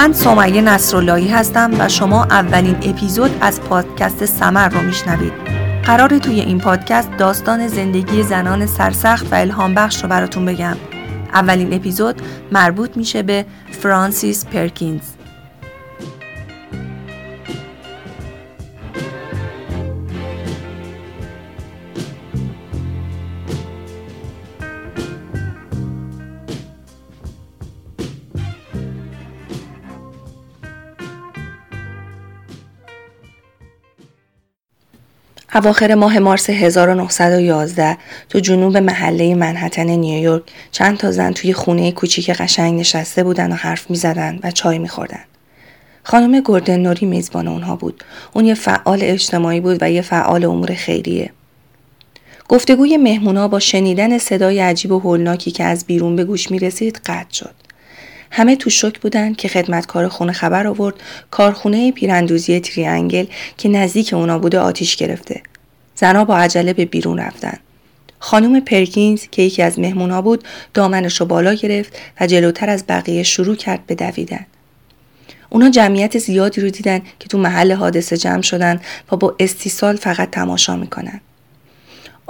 من سمیه نصراللهی هستم و شما اولین اپیزود از پادکست سمر رو میشنوید. قرار توی این پادکست داستان زندگی زنان سرسخت و الهام بخش رو براتون بگم. اولین اپیزود مربوط میشه به فرانسیس پرکینز. اواخر ماه مارس 1911 تو جنوب محله منحتن نیویورک چند تا زن توی خونه کوچیک قشنگ نشسته بودن و حرف می زدن و چای می خوردن. خانم گردن نوری میزبان اونها بود. اون یه فعال اجتماعی بود و یه فعال امور خیریه. گفتگوی مهمونا با شنیدن صدای عجیب و هولناکی که از بیرون به گوش می رسید قطع شد. همه تو شک بودن که خدمتکار خونه خبر آورد کارخونه پیراندوزی تریانگل که نزدیک اونا بوده آتیش گرفته. زنها با عجله به بیرون رفتن. خانم پرکینز که یکی از مهمونها بود دامنش رو بالا گرفت و جلوتر از بقیه شروع کرد به دویدن. اونا جمعیت زیادی رو دیدن که تو محل حادثه جمع شدن و با استیصال فقط تماشا می‌کنن.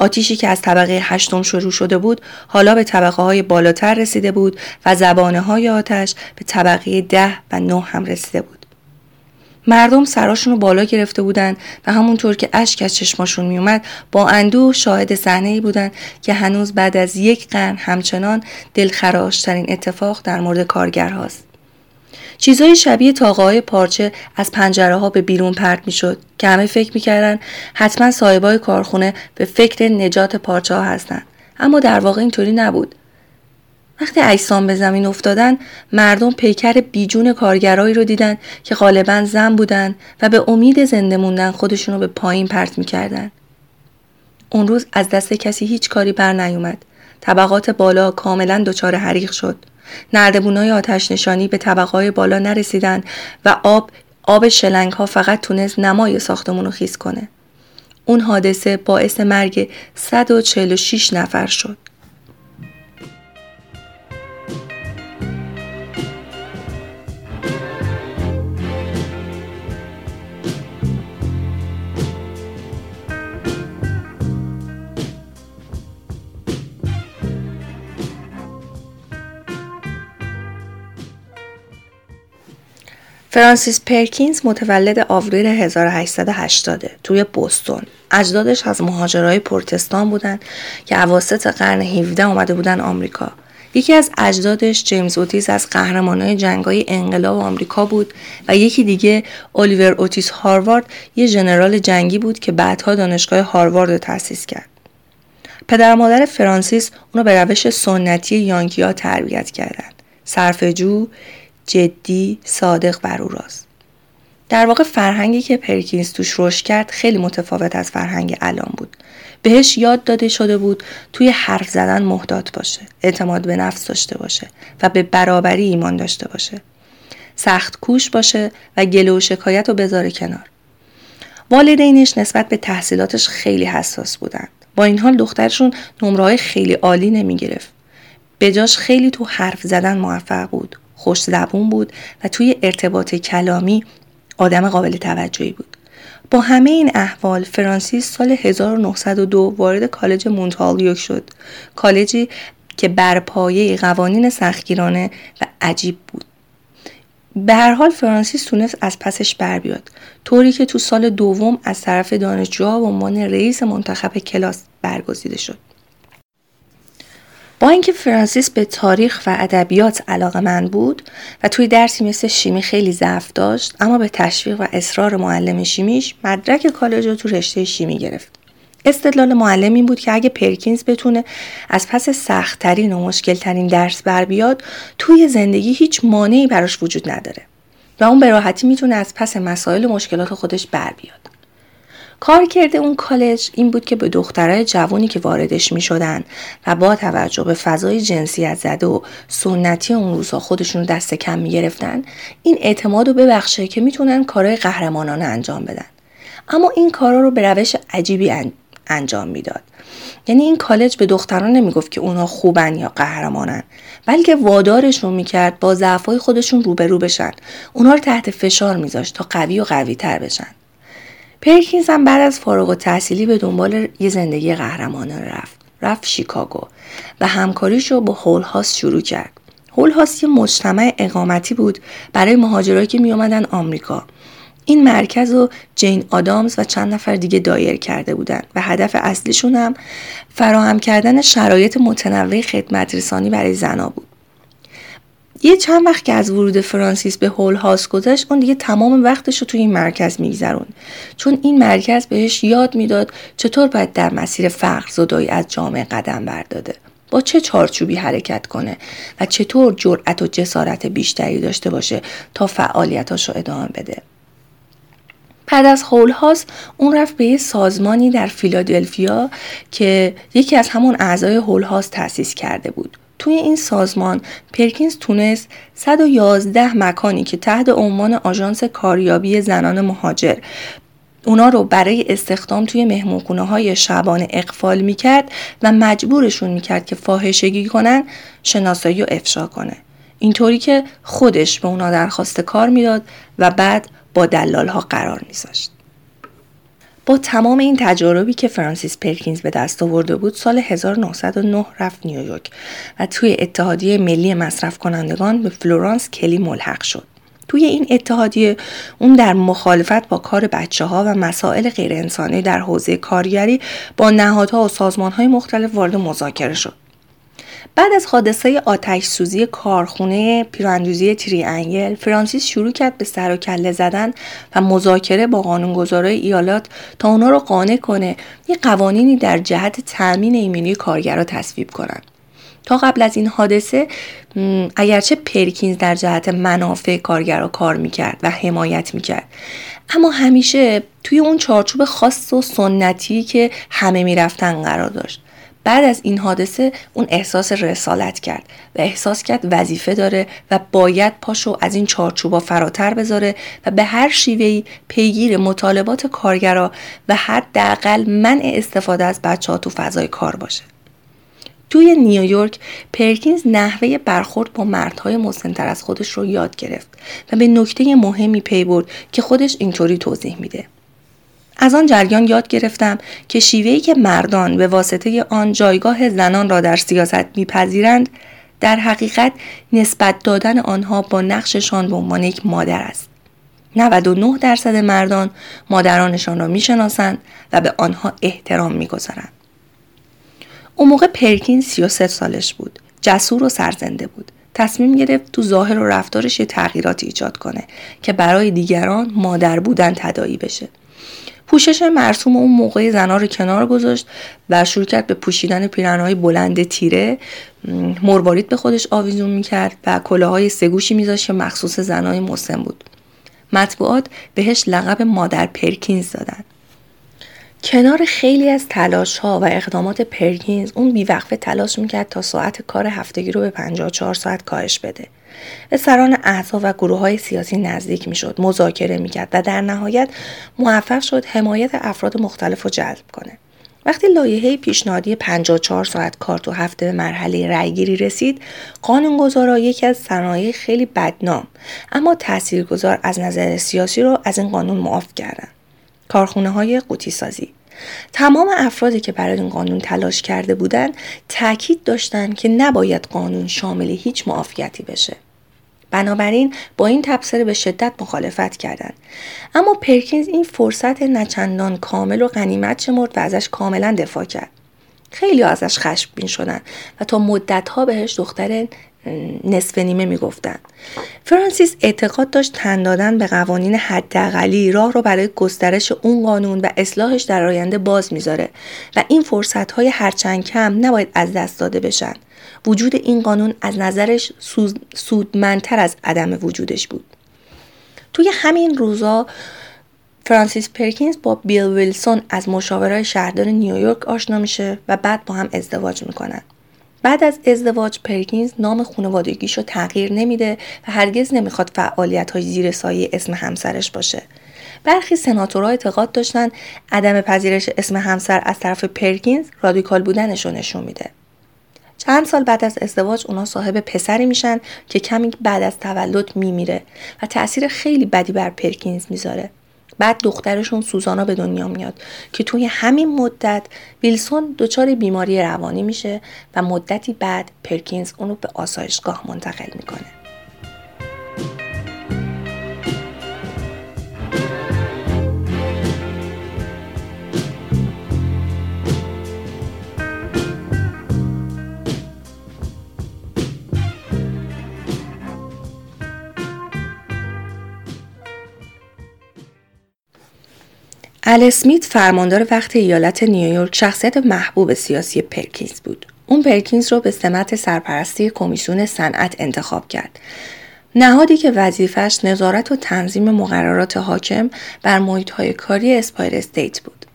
آتیشی که از طبقه هشتم شروع شده بود حالا به طبقه های بالاتر رسیده بود و زبانه های آتش به طبقه ده و نه هم رسیده بود. مردم سراشون رو بالا گرفته بودند و همونطور که اشک از چشماشون میومد با اندوه شاهد صحنه ای بودند که هنوز بعد از یک قرن همچنان دلخراشترین اتفاق در مورد کارگرهاست. چیزای شبیه تاقه پارچه از پنجره ها به بیرون پرت می شد که همه فکر می‌کردن حتما صاحبای کارخونه به فکر نجات پارچه ها هستن. اما در واقع اینطوری نبود. وقتی اجسام به زمین افتادن مردم پیکر بیجون کارگرایی رو دیدن که غالبا زن بودن و به امید زنده موندن خودشون رو به پایین پرت می‌کردن. اون روز از دست کسی هیچ کاری بر نیومد طبقات بالا کاملا دچار حریق شد. نردبونای آتش نشانی به طبقای بالا نرسیدن و آب آب شلنگ ها فقط تونست نمای ساختمون رو خیز کنه. اون حادثه باعث مرگ 146 نفر شد. فرانسیس پرکینز متولد آوریل 1880 توی بوستون. اجدادش از مهاجرای پروتستان بودن که اواسط قرن 17 اومده بودن آمریکا. یکی از اجدادش جیمز اوتیز از قهرمانای جنگای انقلاب آمریکا بود و یکی دیگه الیور اوتیس هاروارد یه ژنرال جنگی بود که بعدها دانشگاه هاروارد رو تأسیس کرد. پدر مادر فرانسیس اونو به روش سنتی یانکیا تربیت کردند. صرفجو، جدی صادق بر او راست. در واقع فرهنگی که پرکینز توش رشد کرد خیلی متفاوت از فرهنگ الان بود. بهش یاد داده شده بود توی حرف زدن محتاط باشه اعتماد به نفس داشته باشه و به برابری ایمان داشته باشه. سخت کوش باشه و گله و شکایت رو بذاره کنار. والدینش نسبت به تحصیلاتش خیلی حساس بودند. با این حال دخترشون نمره خیلی عالی نمی گرفت به جاش خیلی تو حرف زدن موفق بود. خوش زبون بود و توی ارتباط کلامی آدم قابل توجهی بود. با همه این احوال فرانسیس سال 1902 وارد کالج مونتالیوک شد. کالجی که بر پایه قوانین سختگیرانه و عجیب بود. به هر حال فرانسیس تونست از پسش بر بیاد طوری که تو سال دوم از طرف دانشجوها به عنوان رئیس منتخب کلاس برگزیده شد با اینکه فرانسیس به تاریخ و ادبیات علاقه من بود و توی درسی مثل شیمی خیلی ضعف داشت اما به تشویق و اصرار معلم شیمیش مدرک کالج رو تو رشته شیمی گرفت. استدلال معلم این بود که اگه پرکینز بتونه از پس سختترین و مشکلترین درس بر بیاد توی زندگی هیچ مانعی براش وجود نداره و اون به راحتی می‌تونه از پس مسائل و مشکلات خودش بر بیاد. کار کرده اون کالج این بود که به دخترای جوانی که واردش می شدن و با توجه به فضای جنسیت زده و سنتی اون روزها خودشون دست کم می گرفتن این اعتماد رو ببخشه که می‌تونن کارهای قهرمانانه انجام بدن. اما این کارا رو به روش عجیبی انجام می‌داد. یعنی این کالج به دختران نمی‌گفت که اونا خوبن یا قهرمانن بلکه وادارشون می‌کرد با ضعفای خودشون روبرو بشن. اونا رو تحت فشار میذاشت تا قوی و قوی تر بشن. پرکینز هم بعد از فارغ و تحصیلی به دنبال یه زندگی قهرمانه رفت. رفت شیکاگو و همکاریش رو با هول هاست شروع کرد. هول هاست یه مجتمع اقامتی بود برای مهاجرایی که می اومدن آمریکا. این مرکز رو جین آدامز و چند نفر دیگه دایر کرده بودند و هدف اصلیشون هم فراهم کردن شرایط متنوع خدمت رسانی برای زنا بود. یه چند وقت که از ورود فرانسیس به هول هاست گذشت اون دیگه تمام وقتش رو توی این مرکز میگذرون چون این مرکز بهش یاد می‌داد چطور باید در مسیر فقر زدایی از جامعه قدم برداده با چه چارچوبی حرکت کنه و چطور جرأت و جسارت بیشتری داشته باشه تا فعالیتاش رو ادامه بده. بعد از هول هاست اون رفت به یه سازمانی در فیلادلفیا که یکی از همون اعضای هول هاست تأسیس کرده بود. توی این سازمان پرکینز تونست 111 مکانی که تحت عنوان آژانس کاریابی زنان مهاجر اونا رو برای استخدام توی مهمونخونه های شبانه اغفال می‌کرد و مجبورشون می‌کرد که فاحشگی کنن شناسایی و افشا کنه. اینطوری که خودش به اونا درخواست کار می‌داد و بعد با دلال ها قرار میذاشت. تمام این تجاربی که فرانسیس پرکینز به دست آورده بود سال 1909 رفت نیویورک و توی اتحادیه ملی مصرف کنندگان به فلورانس کلی ملحق شد توی این اتحادیه اون در مخالفت با کار بچه ها و مسائل غیر انسانی در حوزه کارگری با نهادها و سازمان های مختلف وارد مذاکره شد. بعد از حادثه آتش سوزی کارخونه پیراندوزی تریانگل فرانسیس شروع کرد به سر و کله زدن و مذاکره با قانونگذارای ایالات تا اونا رو قانع کنه یه قوانینی در جهت تأمین ایمنی کارگرها تصویب کنند. تا قبل از این حادثه اگرچه پرکینز در جهت منافع کارگرها کار می‌کرد و حمایت می‌کرد اما همیشه توی اون چارچوب خاص و سنتی که همه می‌رفتن قرار داشت بعد از این حادثه اون احساس رسالت کرد و احساس کرد وظیفه داره و باید پاشو از این چارچوبا فراتر بذاره و به هر شیوهی پیگیر مطالبات کارگرا و حداقل منع استفاده از بچه ها تو فضای کار باشه توی نیویورک پرکینز نحوه برخورد با مردهای مسنتر از خودش رو یاد گرفت و به نکته مهمی پی برد که خودش اینطوری توضیح میده. از آن جریان یاد گرفتم که شیوهی که مردان به واسطه آن جایگاه زنان را در سیاست میپذیرند در حقیقت نسبت دادن آنها با نقششان به عنوان یک مادر است. 99 درصد مردان مادرانشان را می‌شناسند و به آنها احترام می‌گذارند. اون موقع پرکین 33 سالش بود. جسور و سرزنده بود. تصمیم گرفت تو ظاهر و رفتارش یه تغییراتی ایجاد کنه که برای دیگران مادر بودن تدایی بشه. پوشش مرسوم اون موقع زنها رو کنار گذاشت و شروع کرد به پوشیدن پیرنهای بلند تیره. مروارید به خودش آویزون می‌کرد و کلاهای سگوشی میذاشت که مخصوص زنهای مسن بود. مطبوعات بهش لقب مادر پرکینز دادن. کنار خیلی از تلاش ها و اقدامات پرکینز اون بیوقفه تلاش می‌کرد تا ساعت کار هفتگی رو به 54 ساعت کاهش بده. به سران احزاب و گروه های سیاسی نزدیک می‌شد مذاکره می‌کرد و در نهایت موفق شد حمایت افراد مختلف رو جلب کنه. وقتی لایحه پیشنهادی 54 ساعت کار تو هفته به مرحله رأیگیری رسید قانونگذارا یکی از صنایع خیلی بدنام اما تاثیرگذار از نظر سیاسی رو از این قانون معاف کردند کارخونه های قوطی سازی تمام افرادی که برای این قانون تلاش کرده بودند تاکید داشتند که نباید قانون شامل هیچ معافیتی بشه. بنابراین با این تبصره به شدت مخالفت کردند. اما پرکینز این فرصت نچندان کامل و غنیمت شمرد و ازش کاملا دفاع کرد. خیلی ازش خشمگین شدن و تا مدتها بهش دختر نصف نیمه می‌گفتن. فرانسیس اعتقاد داشت تن دادن به قوانین حداقلی راه رو برای گسترش اون قانون و اصلاحش در آینده باز می‌ذاره و این فرصت های هرچند کم نباید از دست داده بشن. وجود این قانون از نظرش سودمندتر از عدم وجودش بود. توی همین روزا فرانسیس پرکینز با بیل ویلسون از مشاورای شهردار نیویورک آشنا میشه و بعد با هم ازدواج می‌کنن. بعد از ازدواج پرکینز نام خانوادگیش رو تغییر نمیده و هرگز نمی‌خواد فعالیت هاش زیر سایه اسم همسرش باشه. برخی سناتورها اعتقاد داشتن عدم پذیرش اسم همسر از طرف پرکینز رادیکال بودنش رو نشون میده. چند سال بعد از ازدواج اونا صاحب پسری میشن که کمی بعد از تولد میمیره و تاثیر خیلی بدی بر پرکینز می‌ذاره. بعد دخترشون سوزانا به دنیا میاد که توی همین مدت ویلسون دچار بیماری روانی میشه و مدتی بعد پرکینز اونو به آسایشگاه منتقل می‌کنه. ال اسمیت فرماندار وقت ایالت نیویورک شخصیت محبوب سیاسی پرکینز بود. اون پرکینز رو به سمت سرپرستی کمیسیون صنعت انتخاب کرد. نهادی که وظیفش نظارت و تنظیم مقررات حاکم بر محیط های کاری Empire State بود.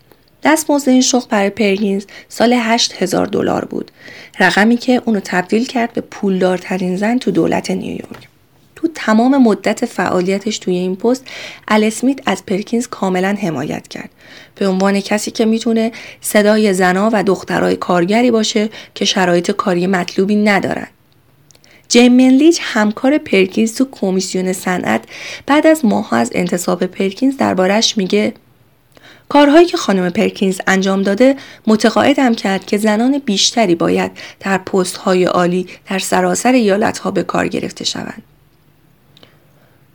دستمزد این شغل برای پرکینز سال 8000 دلار بود. رقمی که اونو تبدیل کرد به پولدارترین زن تو دولت نیویورک. تو تمام مدت فعالیتش توی این پست ال اسمیت از پرکینز کاملا حمایت کرد به عنوان کسی که می‌تونه صدای زنا و دخترای کارگری باشه که شرایط کاری مطلوبی ندارن جیم منلیج همکار پرکینز تو کمیسیون صنعت بعد از ماهها از انتصاب پرکینز دربارش میگه کارهایی که خانم پرکینز انجام داده متقاعدم کرد که زنان بیشتری باید در پست های عالی در سراسر ایالت ها به کار گرفته شوند.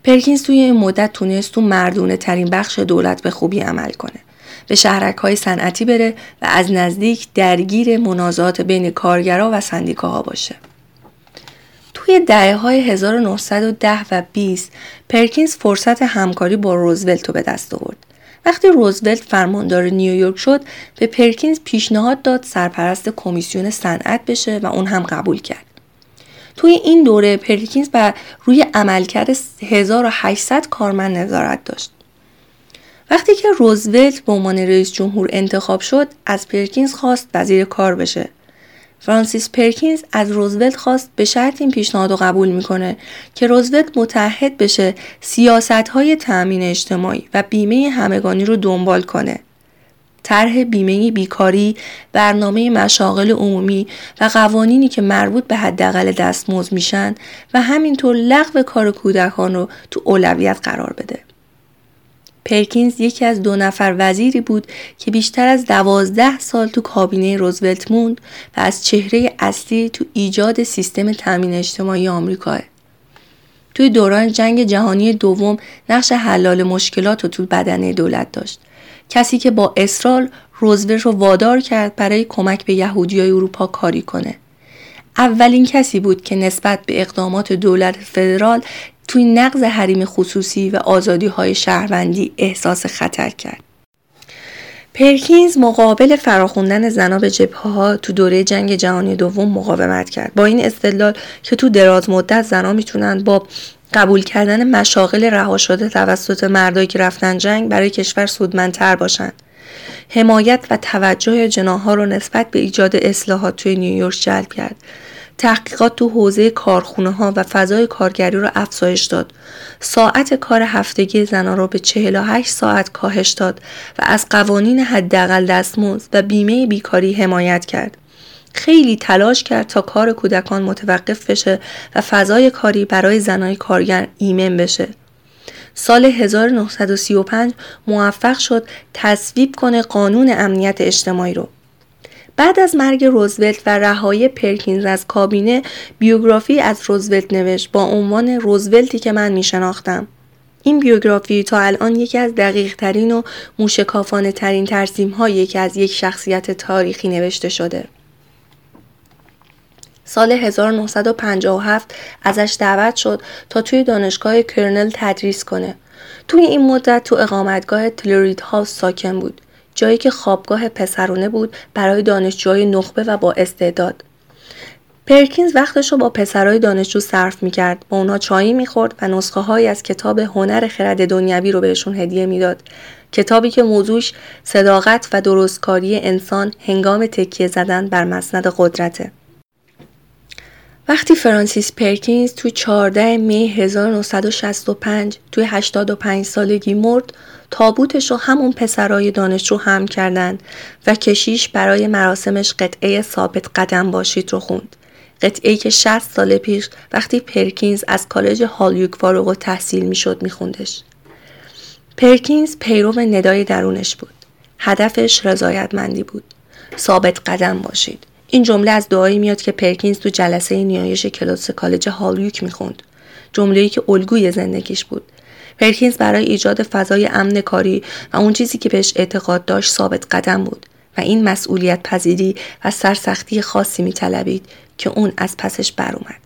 پرکینز توی این مدت تونست تو مردونه ترین بخش دولت به خوبی عمل کنه. به شهرک های صنعتی بره و از نزدیک درگیر منازعات بین کارگرها و سندیکاها باشه. توی دهه های 1910 و 20 پرکینز فرصت همکاری با روزولت رو به دست آورد. وقتی روزولت فرماندار نیویورک شد به پرکینز پیشنهاد داد سرپرست کمیسیون صنعت بشه و اون هم قبول کرد. توی این دوره پرکینز بر روی عملکرد 1800 کارمند نظارت داشت. وقتی که روزولت به عنوان رئیس جمهور انتخاب شد از پرکینز خواست وزیر کار بشه فرانسیس پرکینز از روزولت خواست به شرط این پیشنهاد رو قبول می‌کنه که روزولت متعهد بشه سیاست های تأمین اجتماعی و بیمه همگانی رو دنبال کنه طرح بیمه بیکاری، برنامه مشاغل عمومی و قوانینی که مربوط به حداقل دستمزد میشن و همینطور لغو کار کودکان رو تو اولویت قرار بده. پرکینز یکی از دو نفر وزیری بود که بیشتر از دوازده سال تو کابینه روزولت موند و از چهره اصلی تو ایجاد سیستم تامین اجتماعی آمریکا. توی دوران جنگ جهانی دوم نقش حلال مشکلات رو تو بدنه دولت داشت کسی که با اصرار روزولت رو وادار کرد برای کمک به یهودیای اروپا کاری کنه. اولین کسی بود که نسبت به اقدامات دولت فدرال توی نقض حریم خصوصی و آزادی های شهروندی احساس خطر کرد. پرکینز مقابل فراخوندن زنا به جبهه ها تو دوره جنگ جهانی دوم مقاومت کرد با این استدلال که تو دراز مدت زنا می‌تونن با قبول کردن مشاغل رها شده توسط مردایی که رفتن جنگ برای کشور سودمندتر باشند حمایت و توجه جناها رو نسبت به ایجاد اصلاحات توی نیویورک جلب کرد تحقیقات تو حوزه کارخونه ها و فضای کارگری رو افزایش داد. ساعت کار هفتگی زنان را به 48 ساعت کاهش داد و از قوانین حداقل دستمزد و بیمه بیکاری حمایت کرد. خیلی تلاش کرد تا کار کودکان متوقف بشه و فضای کاری برای زنای کارگر ایمن بشه. سال 1935 موفق شد تصویب کنه قانون امنیت اجتماعی رو. بعد از مرگ روزولت و رهایی پرکینز از کابینه بیوگرافی از روزولت نوشت با عنوان روزولتی که من می شناختم. این بیوگرافی تا الان یکی از دقیق ترین و موشکافانه ترین ترسیم هایی که از یک شخصیت تاریخی نوشته شده. سال 1957 ازش دعوت شد تا توی دانشگاه کرنل تدریس کنه. توی این مدت تو اقامتگاه تلورید هاوس ساکن بود. جایی که خوابگاه پسرونه بود برای دانشجوهای نخبه و با استعداد. پرکینز وقتش رو با پسرای دانشجو صرف می‌کرد با اونا چایی می‌خورد و نسخه های از کتاب هنر خرد دنیوی رو بهشون هدیه می‌داد کتابی که موضوعش صداقت و درستکاری انسان هنگام تکیه زدن بر مسند قدرته وقتی فرانسیس پرکینز تو 14 می 1965 توی 85 سالگی مرد تابوتش رو همون پسرای دانشجو حمل کردن و کشیش برای مراسمش قطعه ثابت قدم باشید رو خوند. قطعه که 60 سال پیش وقتی پرکینز از کالج هولیوک فارغ التحصیل می‌شد میخوندش. پرکینز پیرو ندای درونش بود. هدفش رضایتمندی بود. ثابت قدم باشید. این جمله از دعایی میاد که پرکینز تو جلسه نیایش کلاس کالج هالیوک می‌خوند. جمله‌ای که الگوی زندگیش بود. پرکینز برای ایجاد فضای امن کاری و اون چیزی که بهش اعتقاد داشت ثابت قدم بود و این مسئولیت پذیری و سرسختی خاصی میطلبید که اون از پسش بر اومد.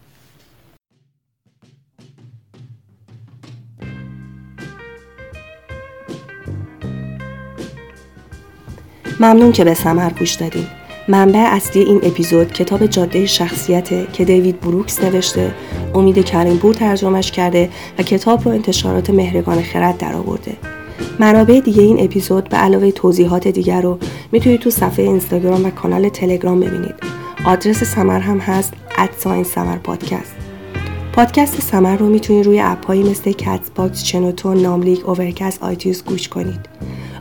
ممنون که به سمر گوش دادین. منبع اصلی این اپیزود کتاب جاده شخصیت که دیوید بروکس نوشته امید کریم بور ترجمهش کرده و کتاب رو انتشارات مهرگان خرد درآورده. منابع دیگه این اپیزود به علاوه توضیحات دیگر رو می‌تونید تو صفحه اینستاگرام و کانال تلگرام ببینید. آدرس سمر هم هست at sign سمر پادکست. پادکست سمر رو می‌تونید روی اپهایی مثل Castbox شنوتو ناملیک Overcast iTunes گوش کنید.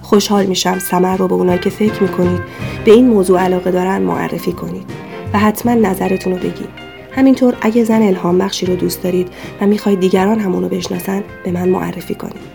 خوشحال میشم سمر رو به اونایی که فکر می‌کنید به این موضوع علاقه دارن معرفی کنید و حتما نظرتون رو بگید. همینطور اگه زن الهام بخشی رو دوست دارید و می‌خواید دیگران همونو بشناسن به من معرفی کنید.